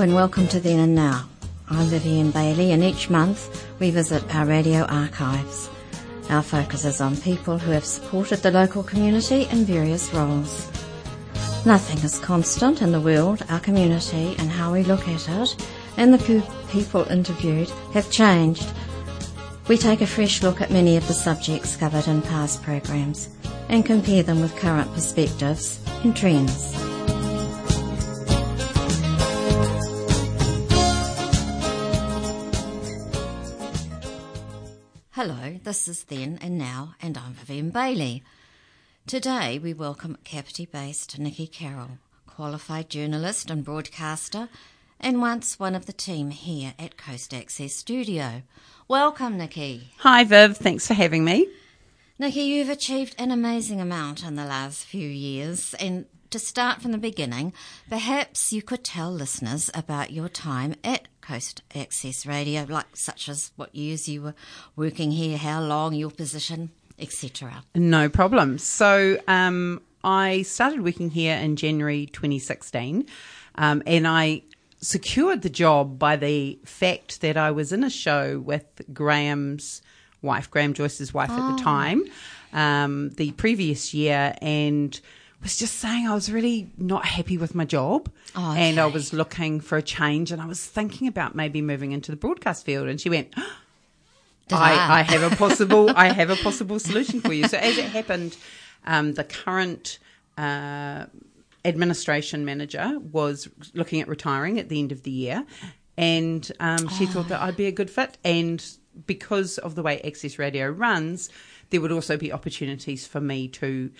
and welcome to Then and Now. I'm Vivienne Bailey and each month we visit our radio archives. Our focus is on people who have supported the local community in various roles. Nothing is constant in the world, our community and how we look at it, and the people interviewed have changed. We take a fresh look at many of the subjects covered in past programs and compare them with current perspectives and trends. This is Then and Now, and I'm Vivienne Bailey. Today we welcome Kapiti based Nikki Carroll, qualified journalist and broadcaster, and once one of the team here at Coast Access Studio. Welcome, Nikki. Hi, Viv. Thanks for having me. Nikki, you've achieved an amazing amount in the last few years, and to start from the beginning, perhaps you could tell listeners about your time at Coast Access Radio, like such as what years you were working here, how long, your position, etc. No problem. So um, I started working here in January 2016, um, and I secured the job by the fact that I was in a show with Graham's wife, Graham Joyce's wife oh. at the oh. time, um, the previous year, and was just saying I was really not happy with my job oh, okay. and I was looking for a change and I was thinking about maybe moving into the broadcast field and she went I, I, have a possible I have a possible solution for you. So as it happened, um, the current uh, administration manager was looking at retiring at the end of the year and um, she oh. thought that I'd be a good fit and because of the way Access Radio runs, there would also be opportunities for me to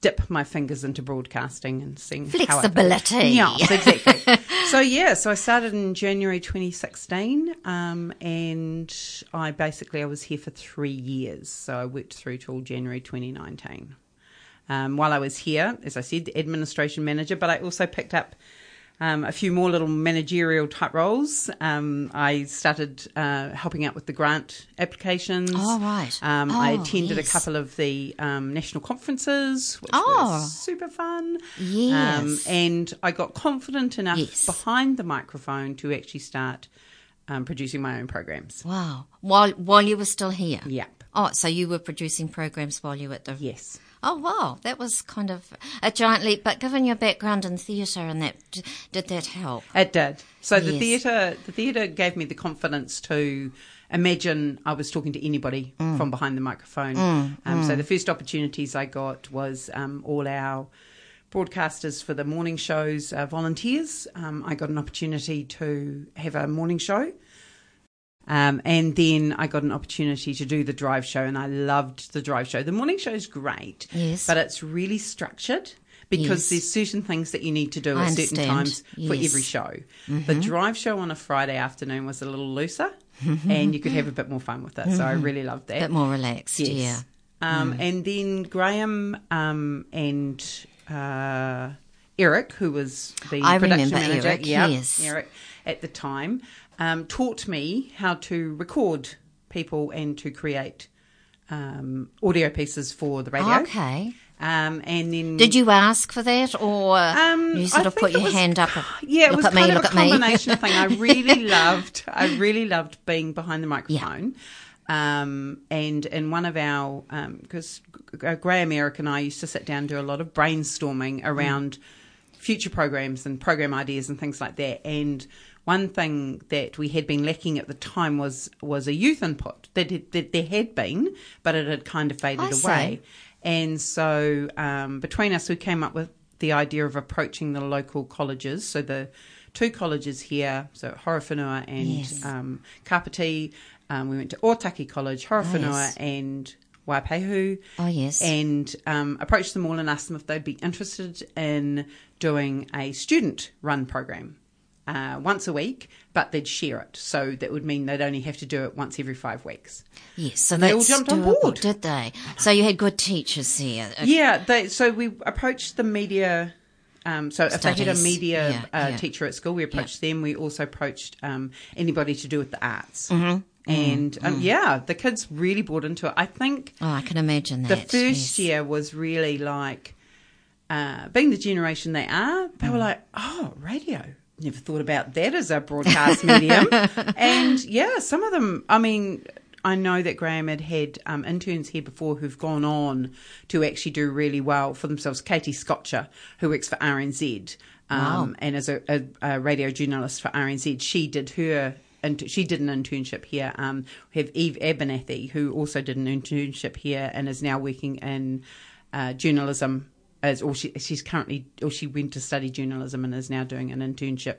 dip my fingers into broadcasting and seeing flexibility. yeah, exactly. so yeah, so I started in January 2016, um, and I basically I was here for three years. So I worked through till January 2019. Um, while I was here, as I said, the administration manager, but I also picked up um, a few more little managerial type roles. Um, I started uh, helping out with the grant applications. Oh, right. Um, oh, I attended yes. a couple of the um, national conferences, which oh. was super fun. Yes. Um, and I got confident enough yes. behind the microphone to actually start um, producing my own programs. Wow. While, while you were still here? Yeah. Oh, so you were producing programs while you were at the. Yes. Oh wow, that was kind of a giant leap. But given your background in theatre and that, did that help? It did. So the theatre, the theatre gave me the confidence to imagine I was talking to anybody mm. from behind the microphone. Mm, um, mm. So the first opportunities I got was um, all our broadcasters for the morning shows, uh, volunteers. Um, I got an opportunity to have a morning show um, and then I got an opportunity to do the drive show, and I loved the drive show. The morning show is great, yes, but it's really structured because yes. there's certain things that you need to do I at understand. certain times yes. for every show. Mm-hmm. The drive show on a Friday afternoon was a little looser, and you could have a bit more fun with it. So I mm-hmm. really loved that. A bit more relaxed, yes. yeah. Um, mm. And then Graham um, and uh, Eric, who was the I production manager, Eric, yeah, yes. Eric at the time um, taught me how to record people and to create um, audio pieces for the radio. Okay. Um, and then did you ask for that, or um, you sort of put your was, hand up? Yeah, it was kind me, of a combination thing. I really loved. I really loved being behind the microphone. Yeah. Um, and in one of our because um, Graham, Eric, and I used to sit down and do a lot of brainstorming around mm. Future programs and program ideas and things like that. And one thing that we had been lacking at the time was was a youth input that, that there had been, but it had kind of faded I away. See. And so um, between us, we came up with the idea of approaching the local colleges. So the two colleges here, so Horowhenua and yes. um, Kapiti. Um, we went to Otaki College, Horowhenua, oh, yes. and Waiopehu. Oh, yes. And um, approached them all and asked them if they'd be interested in doing a student run program uh, once a week, but they'd share it. So that would mean they'd only have to do it once every five weeks. Yes, so they all jumped doable, on board, did they? So you had good teachers here. Yeah, they, so we approached the media. Um, so Studies. if they had a media yeah, uh, yeah. teacher at school, we approached yeah. them. We also approached um, anybody to do with the arts. Mm-hmm. And mm, um, mm. yeah, the kids really bought into it. I think. Oh, I can imagine that. The first yes. year was really like uh, being the generation they are. They mm. were like, "Oh, radio! never thought about that as a broadcast medium. And yeah, some of them, I mean, I know that Graham had had um, interns here before who've gone on to actually do really well for themselves. Katie Scotcher, who works for RNZ um, Wow. and is a, a, a radio journalist for RNZ, she did her. And she did an internship here. Um, we have Eve Abernathy, who also did an internship here and is now working in uh, journalism. As, or she, she's currently, or she went to study journalism and is now doing an internship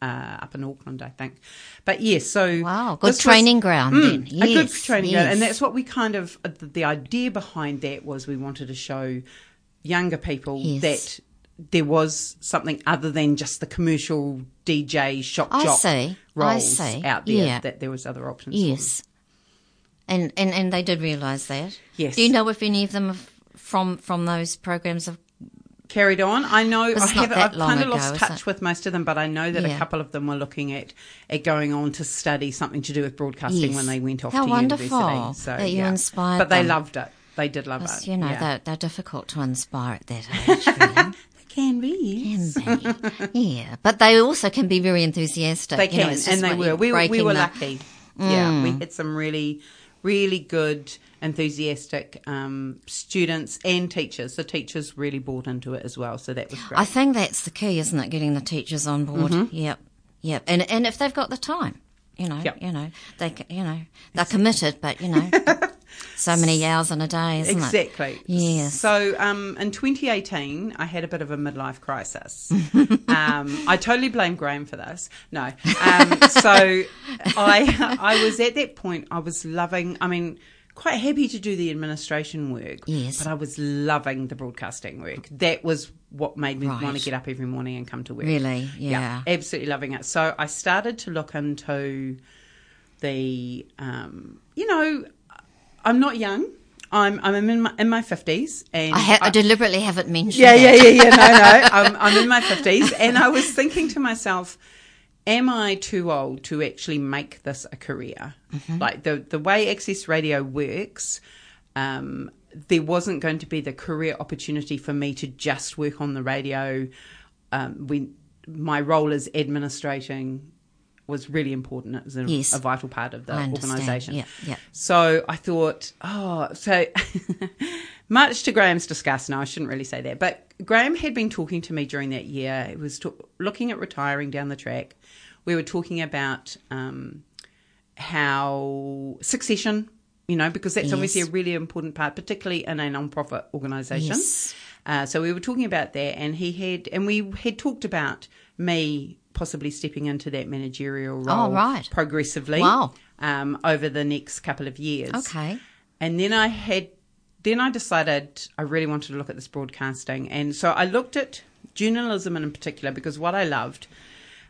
uh, up in Auckland, I think. But yes, so Wow, good this was- training ground then. a good Yes, training ground, and that's what we kind of the, the idea behind that was we wanted to show younger people Yes. that there was something other than just the commercial DJ shock I jock see, I roles see. out there. Yeah. That there was other options. Yes. And, and and they did realise that. Yes. Do you know if any of them have, from from those programs have? carried on. I know I have, I've kind of ago, lost touch it? with most of them, but I know that a couple of them were looking at at going on to study something to do with broadcasting Yes. when they went off How to wonderful university. So that you yeah. inspired But they them. loved it. They did love it. you know yeah. they're they're difficult to inspire at that age. Really. Can be. yes. can be. Yeah, but they also can be very enthusiastic. They you know, can, and they were. We, were- we breaking were the- lucky. Yeah, Mm. we had some really, really good, enthusiastic um, students and teachers. The teachers really bought into it as well, so that was great. I think that's the key, isn't it? Getting the teachers on board. Yep, yep. And and if they've got the time, you know, Mm-hmm. Yep. you know, they you know they're committed, but you know, so many hours in a day, isn't it? Exactly. Yes. So um, in 2018, I had a bit of a midlife crisis. um, I totally blame Graham for this. No. Um, so I I was at that point. I was loving. I mean. Quite happy to do the administration work, Yes. but I was loving the broadcasting work. That was what made me Right. want to get up every morning and come to work. Really? Yeah. absolutely loving it. So I started to look into the, um, you know, I'm not young. I'm I'm in my in my fifties, and I, ha- I deliberately haven't mentioned. yeah, that. yeah, yeah, yeah. No, no. I'm, I'm in my 50s. And I was thinking to myself, am I too old to actually make this a career? Mm-hmm. Like the, the way Access Radio works, um, there wasn't going to be the career opportunity for me to just work on the radio. Um, when my role as administrating was really important. It was a, Yes. a vital part of the organisation. Yeah, yeah. So I thought, oh, so much to Graham's disgust. No, I shouldn't really say that. But Graham had been talking to me during that year. It was to- looking at retiring down the track. We were talking about um, how succession, you know, because that's Yes. obviously a really important part, particularly in a non-profit organisation. Yes. Uh, so we were talking about that, and he had, and we had talked about me possibly stepping into that managerial role Oh, right. progressively Wow. um, over the next couple of years. Okay. And then I had, then I decided I really wanted to look at this broadcasting. And so I looked at journalism in particular because what I loved,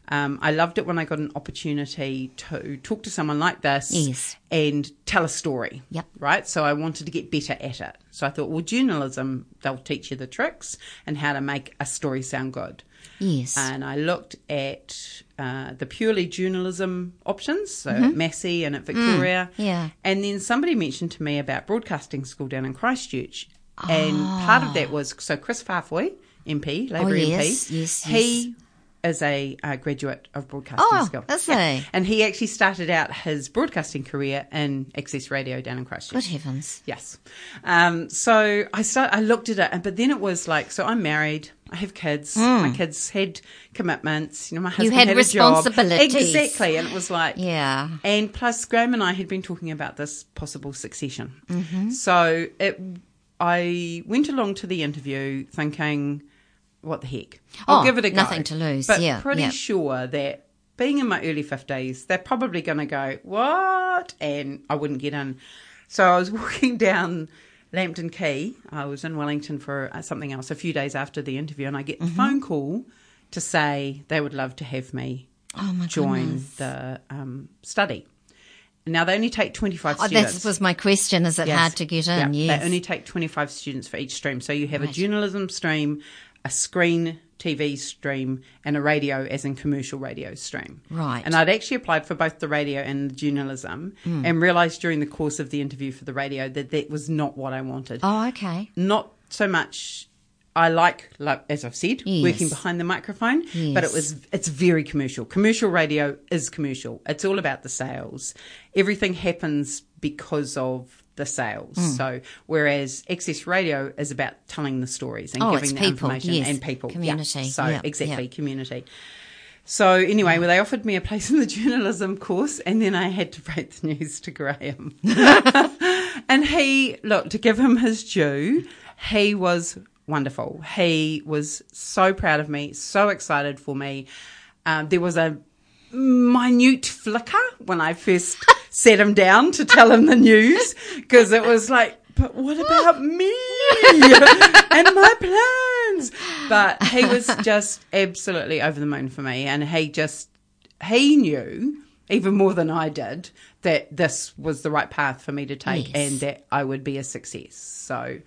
um, I loved it when I got an opportunity to talk to someone like this Yes. and tell a story. Yep. Right. So I wanted to get better at it. So I thought, well, journalism, they'll teach you the tricks and how to make a story sound good Yes. and I looked at uh, the purely journalism options, so at Massey and at Victoria. Mm-hmm. Mm, yeah. And then somebody mentioned to me about broadcasting school down in Christchurch. And part of that was so Kris Faafoi, MP, Labour Oh, MP, yes, yes, he is a uh, graduate of broadcasting Oh, school. is he? And he actually started out his broadcasting career in Access Radio down in Christchurch. Good heavens. Yes. Um, so I start, I looked at it, and but then it was like, so I'm married. I have kids. My kids had commitments. You know, my husband Hmm. had had, a job. responsibilities. Exactly, and it was like, Yeah. And plus, Graham and I had been talking about this possible succession. Mm-hmm. So it, I went along to the interview thinking, what the heck? I'll Oh, give it a go. nothing to lose. But Yeah, pretty yeah. sure that being in my early 50s, they're probably going to go, what? And I wouldn't get in. So I was walking down Lambton Quay. I was in Wellington for uh, something else a few days after the interview, and I get the Mm-hmm. phone call to say they would love to have me Oh join goodness. the um, study. Now they only take 25 Oh, students. that was my question. Is it Yes. hard to get in? Yeah, yes. They only take 25 students for each stream. So you have a journalism stream, a screen TV stream, and a radio, as in commercial radio stream. Right. And I'd actually applied for both the radio and the journalism Hmm. and realised during the course of the interview for the radio that that was not what I wanted. oh, okay. Not so much I like, like as I've said, Yes. working behind the microphone, but it was it's very commercial. Commercial radio is commercial. It's all about the sales. Everything happens because of the sales. Mm. So whereas Access Radio is about telling the stories and Oh, giving the people, information yes. and people. Yeah. Community, So yeah, exactly yeah. community. So anyway, well, they offered me a place in the journalism course, and then I had to break the news to Graham. and he, look, to give him his due, he was wonderful. He was so proud of me, so excited for me. Um, there was a minute flicker when I first set him down to tell him the news because it was like, but what about me and my plans? But he was just absolutely over the moon for me, and he just he knew even more than I did that this was the right path for me to take Yes. and that I would be a success. So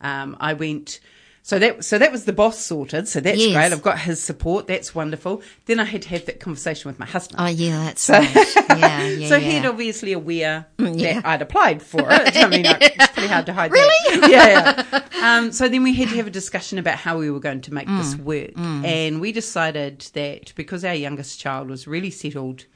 um, I went. So that so that was the boss sorted. So that's Yes. great. I've got his support. That's wonderful. Then I had to have that conversation with my husband. Oh, yeah, that's right. Yeah, yeah, so yeah. he'd obviously aware yeah. that I'd applied for it. I mean, it's pretty hard to hide. Really? Yeah. yeah. Um, so then we had to have a discussion about how we were going to make Mm, this work, and we decided that because our youngest child was really settled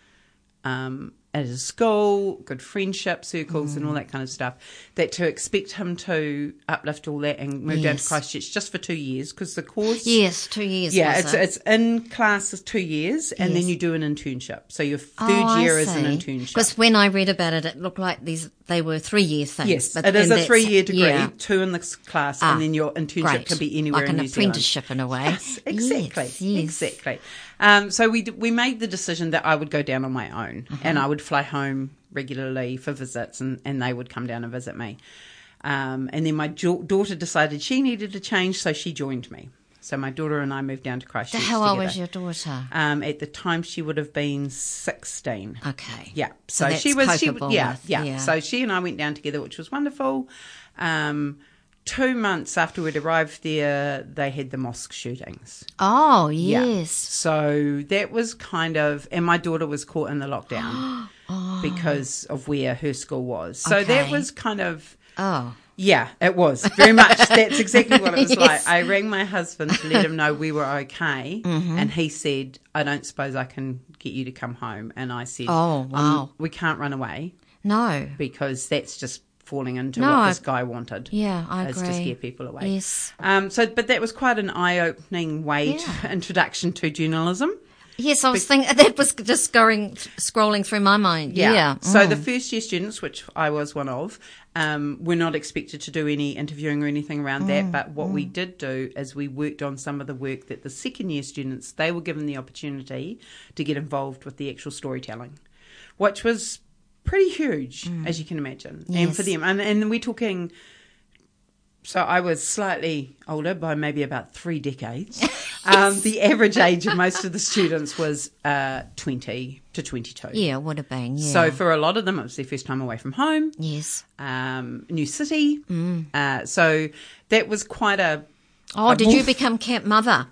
um, at his school, good friendship circles, and all that kind of stuff, that to expect him to uplift all that and move down to Christchurch just for two years because the course Yes, two years. yeah, it's it? it's in class is two years, and then you do an internship. So your oh, third Oh, year is an internship. Because when I read about it, it looked like these they were three year things. Yes, but it is a three-year degree, yeah. two in this class, Ah, and then your internship Great. can be anywhere like in an New Zealand. apprenticeship in a way. Yes, exactly, Yes, yes. exactly. Um, so we d- we made the decision that I would go down on my own, Uh-huh. and I would fly home regularly for visits, and, and they would come down and visit me. Um, and then my daughter decided she needed a change, so she joined me. So my daughter and I moved down to So Christchurch. how old was your daughter? Um, at the time, she would have been sixteen. Okay. Yeah. So So, she was. She yeah, with, yeah yeah. So she and I went down together, which was wonderful. Um, two months after we'd arrived there, they had the mosque shootings. Oh Yeah. yes. So that was kind of, and my daughter was caught in the lockdown because of where her school was. So that was kind of. Oh. Yeah, it was very much. That's exactly what it was Yes. like. I rang my husband to let him know we were okay, Mm-hmm. and he said, "I don't suppose I can get you to come home." And I said, Oh, "Um, we can't run away No. because that's just falling into No, what this guy wanted." Yeah, I is agree. to scare people away. Yes. Um, so, but that was quite an eye-opening way Yeah. to introduction to journalism. Yes, I was thinking that was just going scrolling through my mind. Yeah. So Mm. the first year students, which I was one of, um, were not expected to do any interviewing or anything around Mm. that. But what we did do is we worked on some of the work that the second year students they were given the opportunity to get involved with the actual storytelling, which was pretty huge, as you can imagine, and for Mm. Them. And, and we're talking. So I was slightly older by maybe about three decades. um, the average age of most of the students was uh, twenty to twenty-two. yeah, would have been. Yeah. So for a lot of them, it was their first time away from home, yes. um, new city. Uh, so that was quite a. Oh, a did you become camp mother?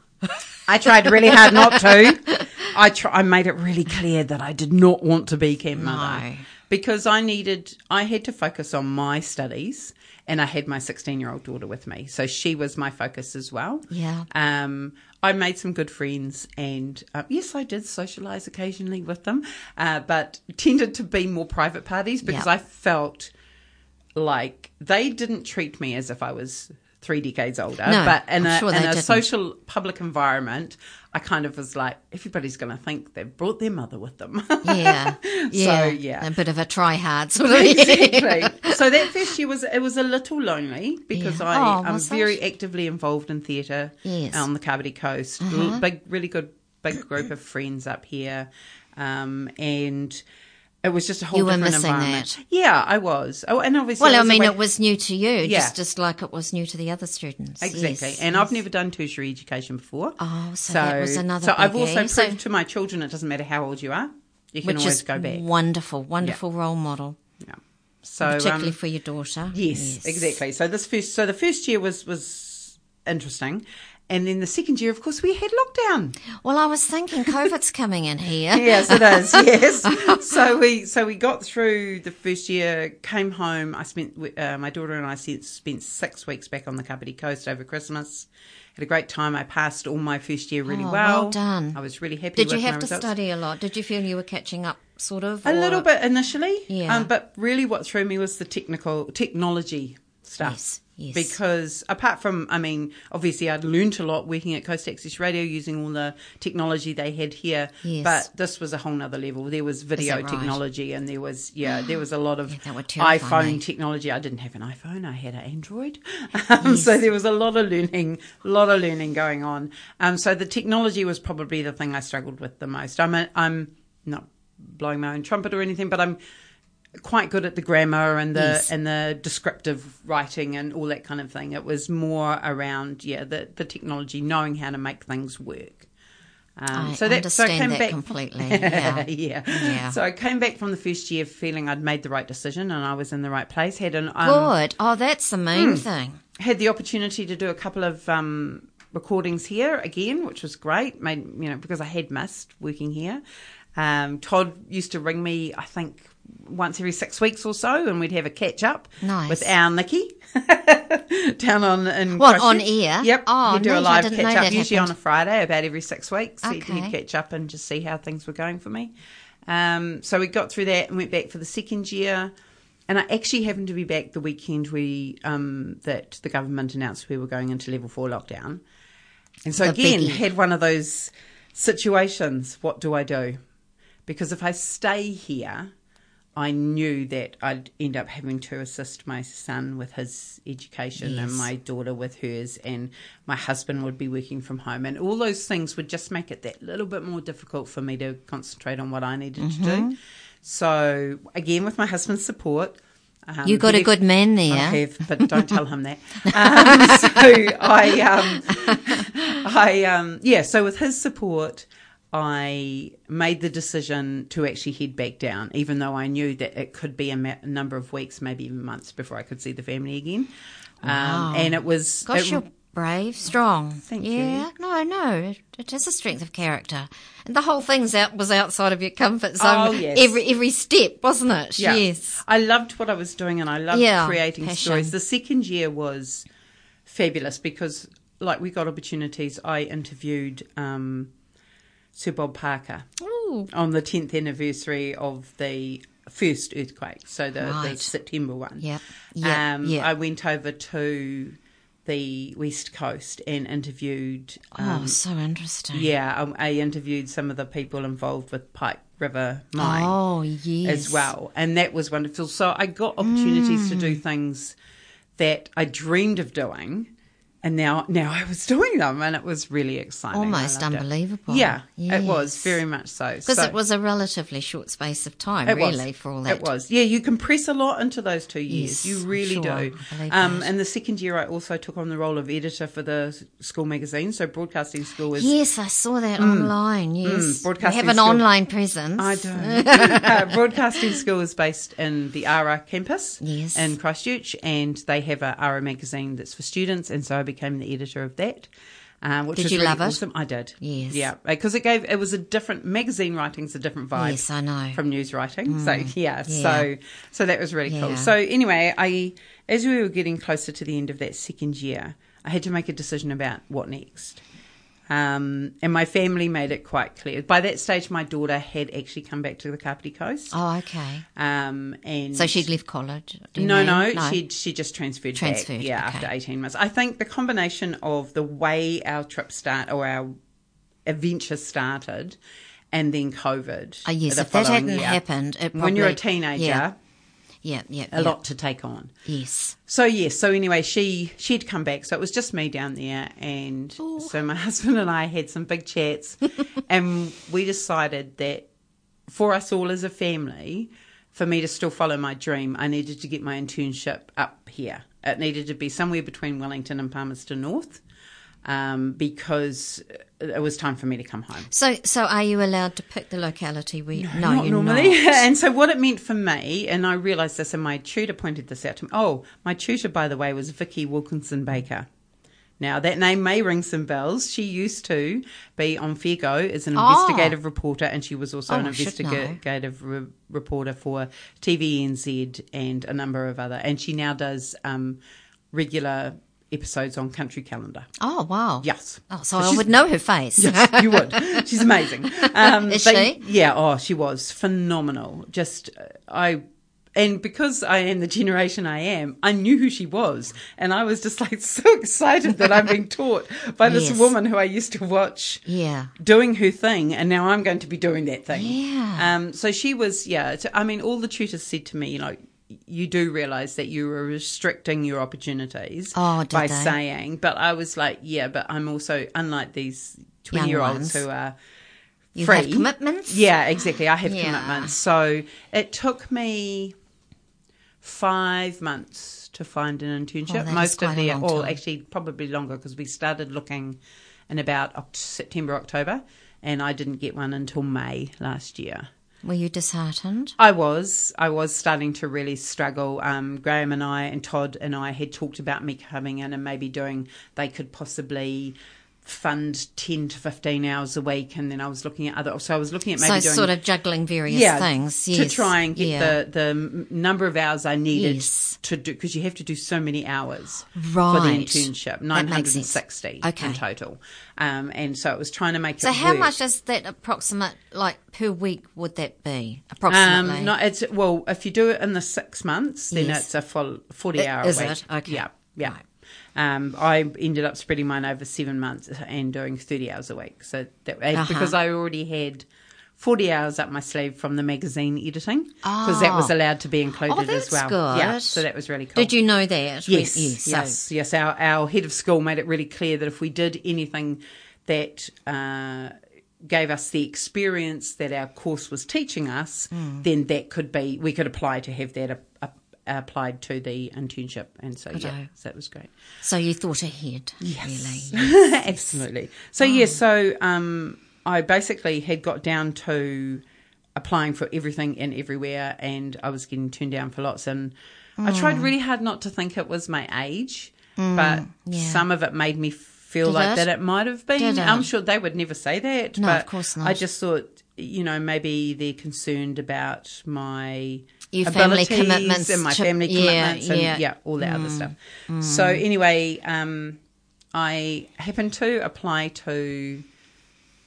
I tried really hard not to. I try, I made it really clear that I did not want to be camp mother No. because I needed. I had to focus on my studies, and I had my sixteen-year-old daughter with me, so she was my focus as well. Yeah. Um, I made some good friends, and uh, yes, I did socialise occasionally with them, uh, but tended to be more private parties because Yeah. I felt like they didn't treat me as if I was three decades older. No, but in I'm a, sure in a social public environment, I kind of was like, everybody's going to think they've brought their mother with them. Yeah. Yeah. yeah. A bit of a try hard sort of. exactly. so that first year was it was a little lonely because Yeah. I Oh, am it? very actively involved in theatre Yes. Uh-huh. on the Kapiti Coast. L- Big, really good, big group of friends up here, um, and it was just a whole You were different missing environment. that. Yeah, I was. Oh, and obviously, Well, I mean, away- it was new to you, Yeah. just just like it was new to the other students. Exactly, Yes, and yes. I've never done tertiary education before. Oh, so that was another So I've also proved So- to my children it doesn't matter how old you are, you can always go back. wonderful, wonderful role model, Yeah. So particularly um, for your daughter. Yes, exactly. So this first, so the first year was was interesting, and then the second year, of course, we had lockdown. Well, I was thinking COVID's coming in here. Yes, it is. Yes. so we so we got through the first year, came home. I spent uh, my daughter and I spent six weeks back on the Kapiti Coast over Christmas. Had a great time. I passed all my first year really Oh, well. well done. I was really happy. Did you have to results. study a lot? Did you feel you were catching up, sort of? A or- little bit initially, Yeah. um, but really what threw me was the technical technology stuff. Yes, yes. Because apart from, I mean, obviously I'd learnt a lot working at Coast Access Radio using all the technology they had here, Yes. but this was a whole nother level. There was video right? technology and there was, yeah, there was a lot of Yeah, that would terrify iPhone technology. I didn't have an iPhone, I had an Android. Um, So there was a lot of learning, a lot of learning going on. Um, so the technology was probably the thing I struggled with the most. I'm, a, I'm not blowing my own trumpet or anything, but I'm quite good at the grammar and the Yes. and the descriptive writing and all that kind of thing. It was more around yeah the the technology, knowing how to make things work. Um, I so that so I understand came that back completely, yeah. yeah. Yeah. So I came back from the first year feeling I'd made the right decision and I was in the right place. Had an um, Good. Oh, that's the Hmm. main thing. had the opportunity to do a couple of um, recordings here again, which was great. Made you know because I had missed working here. Um, Todd used to ring me, I think, once every six weeks or so, and we'd have a catch up Nice. with our Nikki down on in What, Christchurch. on air? Yep, Oh, he'd do neat. a live catch up usually on a. Friday, about every six weeks. He'd, he'd catch up and just see how things were going for me. Um, so we got through that and went back for the second year. And I actually happened to be back the weekend we um, that the government announced we were going into level four lockdown. And so The again, biggie. had one of those situations. What do I do? Because if I stay here, I knew that I'd end up having to assist my son with his education and my daughter with hers, and my husband would be working from home, and all those things would just make it that little bit more difficult for me to concentrate on what I needed to Mm-hmm. do. So again, with my husband's support. Um, You got a good man there. I have, but don't tell him that. Um, so I, um, I, um, yeah. So with his support, I made the decision to actually head back down, even though I knew that it could be a, ma- number of weeks, maybe even months before I could see the family again. Wow. Um, and it was, Gosh, it- you're brave, strong. Thank you. yeah. No, no, it, it is a strength of character, and the whole thing's out was outside of your comfort zone. Oh, yes. Every every step, wasn't it? Yeah. Yes. I loved what I was doing and I loved Yeah, creating passion. stories. The second year was fabulous because, like, we got opportunities. I interviewed um, Sir Bob Parker Ooh. on the 10th anniversary of the first earthquake, so the, the September one. Yeah, Yep. Um, yep. I went over to the West Coast and interviewed. Um, oh, so interesting. yeah, um, I interviewed some of the people involved with Pike River Mine Oh, yes. as well. And that was wonderful. So I got opportunities to do Mm. things that I dreamed of doing. And now, now I was doing them, and it was really exciting. Almost loved it. unbelievable. Yeah, it was very much so. Because So- it was a relatively short space of time, it was. really, for all that. It was. Yeah, you compress a lot into those two years. Yes, you really sure. do. Um, and the second year, I also took on the role of editor for the school magazine. So Broadcasting School is Yes, I saw that online. Yes, we Mm. broadcasting have an school. online presence. I don't. uh, Broadcasting School is based in the ARA campus Yes. in Christchurch, and they have a ARA magazine that's for students, and so I became the editor of that. Um, which Did you really love it? awesome. I did. Yes. Yeah, because it gave it was a different magazine writing's a different vibe. Yes, I know. from news writing. So yeah, yeah. so so that was really Yeah. cool. So anyway, I as we were getting closer to the end of that second year, I had to make a decision about what next. Um, and my family made it quite clear. By that stage, my daughter had actually come back to the Kapiti Coast. Oh, okay. Um, and So she'd left college. you no, no, she she just transferred, Transferred, back. Yeah, okay. after eighteen months. I think the combination of the way our trip start or our adventure started, and then COVID. Oh, yes, the if that hadn't year. happened, it when you're a teenager, yeah. Yeah, yeah, a lot to take on. Yes. So yes, so anyway, she she'd come back, so it was just me down there, and so my husband and I had some big chats, and we decided that for us all as a family, for me to still follow my dream, I needed to get my internship up here. It needed to be somewhere between Wellington and Palmerston North, um, because it was time for me to come home. So, so are you allowed to pick the locality where? No, not you're normally. not. and so what it meant for me, and I realised this, and my tutor pointed this out to me. Oh, my tutor, by the way, was Vicki Wilkinson-Baker. Now, that name may ring some bells. She used to be on Fair as an Oh. investigative reporter, and she was also Oh, an I should know. investigative re- reporter for TVNZ and a number of other. And she now does um, regular episodes on Country Calendar. Oh, wow. Yes. Oh, so, So I would know her face. Yes, you would. She's amazing. Um, Is but she? Yeah. Oh, she was phenomenal. Just uh, I. And because I am the generation I am, I knew who she was. And I was just like so excited that I'm being taught by this Yes. woman who I used to watch Yeah. doing her thing. And now I'm going to be doing that thing. Yeah. Um, so she was, yeah. I mean, all the tutors said to me, you know, you do realize that you were restricting your opportunities Oh, by they? saying, but I was like, yeah, but I'm also, unlike these 20 year olds who are You free. have commitments? Yeah, exactly. I have Yeah. commitments. So it took me five months to find an internship. Oh, Most of the, or actually probably longer because we started looking in about September, October, and I didn't get one until May last year. Were you disheartened? I was. I was starting to really struggle. Um, Graham and I and Todd and I had talked about me coming in and maybe doing, they could possibly fund 10 to 15 hours a week. And then I was looking at other, so I was looking at maybe so doing. sort of juggling various yeah, things. to Yes. try and get yeah. the, the number of hours I needed Yes. to do, because you have to do so many hours right. for the internship, That makes sense. 960 Okay. in total. Um, and so it was trying to make it So how work. much is that approximate, like per week would that be? Approximately. Um, no, it's well. If you do it in the six months, then Yes. it's a full forty I- hour is week. it? Okay. Yeah, yeah. Right. Um, I ended up spreading mine over seven months and doing thirty hours a week. So that Uh-huh. because I already had. 40 hours up my sleeve from the magazine editing because that was Oh. allowed to be included Oh, as well. Yeah, so that was really cool. Did you know that? Yes, yes. so- yes, yes. Our our head of school made it really clear that if we did anything that uh, gave us the experience that our course was teaching us, Hmm. then that could be we could apply to have that applied to the internship, and so yeah, Righto. so that was great. So you thought ahead, Yes. really. Absolutely. So yes, so um, I basically had got down to applying for everything and everywhere, and I was getting turned down for lots. And I Mm. tried really hard not to think it was my age, but yeah. some of it made me feel Did like it? that it might have been. I'm sure they would never say that. No, but of course not. I just thought, you know, maybe they're concerned about my Your family commitments and my family yeah, and yeah. Mm. yeah, all that other stuff. So anyway, um, I happened to apply to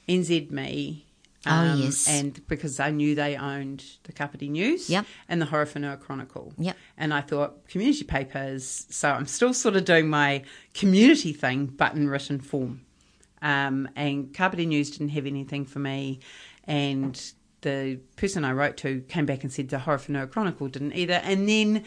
NZME. Oh, um, yes. And because I knew they owned the Kapiti News Yep. and the Horowhenua Chronicle. Yep. And I thought community papers, so I'm still sort of doing my community thing, but in written form. Um, and Kapiti News didn't have anything for me. And the person I wrote to came back and said the Horowhenua Chronicle didn't either. And then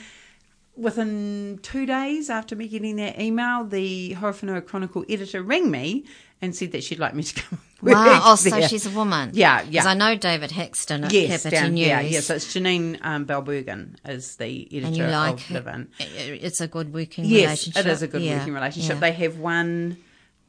within two days after me getting that email, the Horowhenua Chronicle editor rang me and said that she'd like me to come. Wow. Oh, so she's a woman. Yeah, yeah. Because I know David Haxton at Yes, Kapiti down, News. yeah, yeah. So it's Janine um, Balbergen is the editor and you like of her- Live In. It's a good working Yes, relationship. it is a good Yeah, working relationship. yeah. They have one.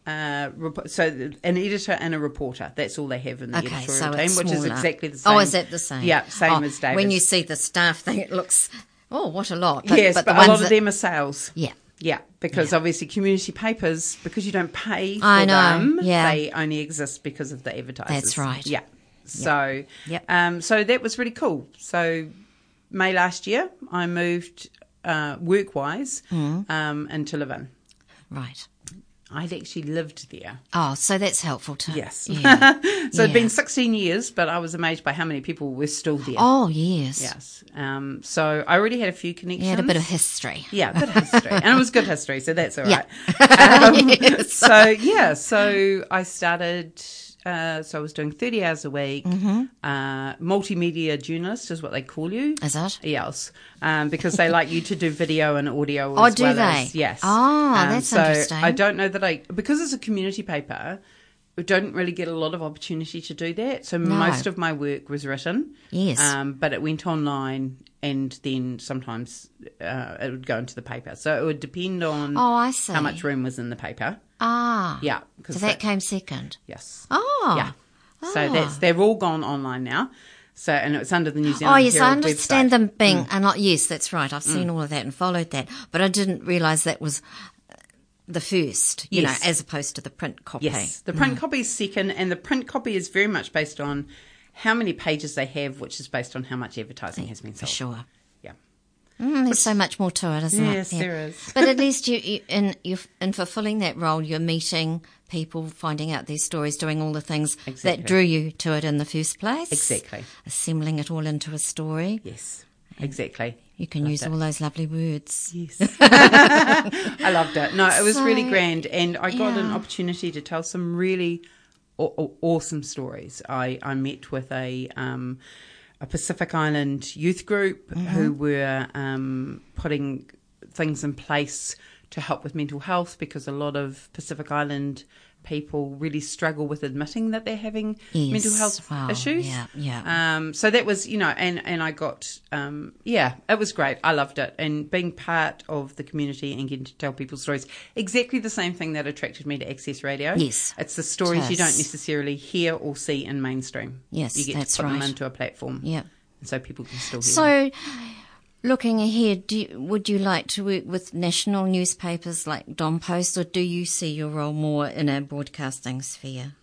Uh, so an editor and a reporter. That's all they have in the Okay, editorial so team, which is exactly the same. Oh, is that the same? Yeah, same Oh, as David. When you see the staff thing, it looks, oh, what a lot. But, yes, but, but, a lot ones of them are sales. Yeah. Yeah, because obviously community papers, because you don't pay for them, yeah. they only exist because of the advertisers. That's right. Yeah. So, Yep. um, so that was really cool. So, May last year, I moved uh, work wise Mm. um, into Levin. Right. I'd actually lived there. Oh, so that's helpful too. Yes. Yeah. So it'd Yeah. been 16 years, but I was amazed by how many people were still there. Oh, yes. Yes. Um, so I already had a few connections. You had a bit of history. Yeah, a bit of history. and it was good history, so that's all Yeah. right. Um, Yes. So, yeah, so I started, uh, so I was doing 30 hours a week. Mm-hmm. Uh, multimedia journalist is what they call you. Is it? Yes, um, because they like you to do video and audio Oh, as do well they? as yes. Oh, Um, that's so interesting. I don't know that I because it's a community paper. We don't really get a lot of opportunity to do that. So most of my work was written. Yes. Um, but it went online, and then sometimes uh, it would go into the paper. So it would depend on Oh, I see. how much room was in the paper. Ah. Yeah, So because that came second. yes, Oh. yeah. So Ah. that's they're all gone online now. So and it's under the New Zealand. Oh, yes, I understand website. them being, Mm. and not, yes, that's right. I've seen all of that and followed that, but I didn't realise that was the first, you Yes. know, as opposed to the print copy. Yes, the print copy is second, and the print copy is very much based on how many pages they have, which is based on how much advertising has been sold. for sure. Yeah. Mm, there's so much more to it, isn't there? Yes, it? there is. but at least you, you in you in fulfilling that role, you're meeting people, finding out their stories, doing all the things Exactly. that drew you to it in the first place. Exactly. Assembling it all into a story. Yes, exactly. You can use all those lovely words. Yes. I loved it. No, it was really grand, and I got an opportunity to tell some really aw- aw- awesome stories. I, I met with a um, a Pacific Island youth group Mm-hmm. who were um, putting things in place to help with mental health because a lot of Pacific Island people really struggle with admitting that they're having Yes. mental health Wow. issues. Yeah, yeah. Um, so that was, you know, and, and I got, um, yeah, it was great. I loved it. And being part of the community and getting to tell people's stories, exactly the same thing that attracted me to Access Radio. Yes. It's the stories you don't necessarily hear or see in mainstream. Yes, You get that's to put them right. into a platform. Yeah. So people can still hear them. Looking ahead, do you, would you like to work with national newspapers like Dom Post, or do you see your role more in a broadcasting sphere?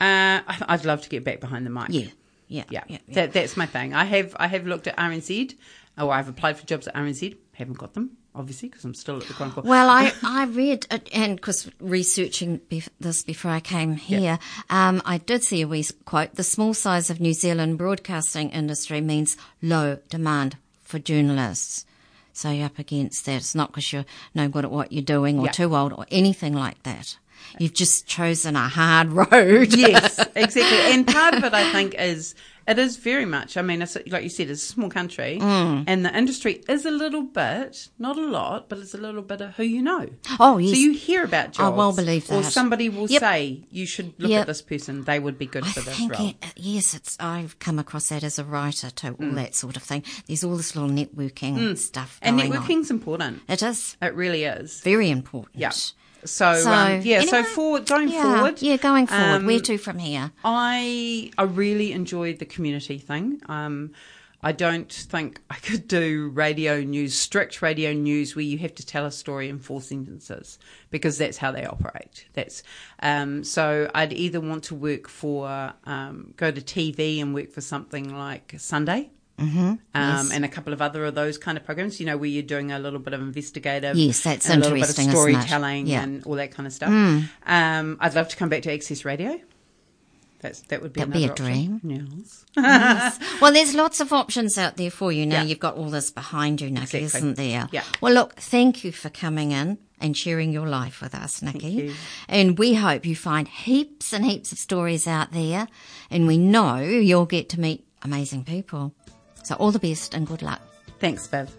Uh, I- I'd love to get back behind the mic. Yeah, yeah, Yeah, yeah. yeah. That, that's my thing. I have I have looked at RNZ, or I've applied for jobs at RNZ. Haven't got them, obviously, because I'm still at the Chronicle. Well, I, I read, and because researching bef- this before I came here, um, I did see a wee quote. The small size of New Zealand broadcasting industry means low demand for journalists. So you're up against that. It's not because you're no good at what you're doing or Yeah. too old or anything like that. You've just chosen a hard road. yes, exactly. And part of it, I think, is it is very much. I mean, it's, like you said, it's a small country, Mm. and the industry is a little bit, not a lot, but it's a little bit of who you know. Oh, yes. So you hear about I jobs. well believe Or somebody will Yep. say you should look Yep. at this person; they would be good I for this role. it, yes, it's. I've come across that as a writer too. All Mm. that sort of thing. There's all this little networking stuff and going on. networking's important. It is It really is. very important. Yeah. So, So, um, yeah. so anyway, forward, going yeah, forward, Yeah, going forward. um, Where to from here? I I really enjoyed the community thing. Um, I don't think I could do radio news, strict radio news, where you have to tell a story in four sentences because that's how they operate. That's um, so. I'd either want to work for um, go to TV and work for something like Sunday. Mm-hmm. Um, Yes. And a couple of other of those kind of programs, you know, where you're doing a little bit of investigative, Yes, that's and a little bit of interesting, storytelling, Yeah. and all that kind of stuff. Um, I'd love to come back to Access Radio. That's that would be That'd be a option. dream. Yes. Well, there's lots of options out there for you now. Yeah. You've got all this behind you, Nikki, Exactly. isn't there? Yeah. Well, look, thank you for coming in and sharing your life with us, Nikki. And we hope you find heaps and heaps of stories out there, and we know you'll get to meet amazing people. So all the best and good luck. Thanks, Viv.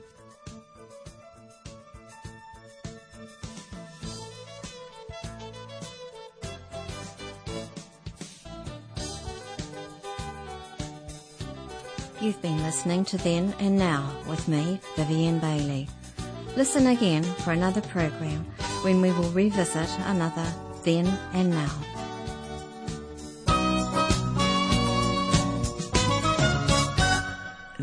You've been listening to Then and Now with me, Vivienne Bailey. Listen again for another program when we will revisit another Then and Now.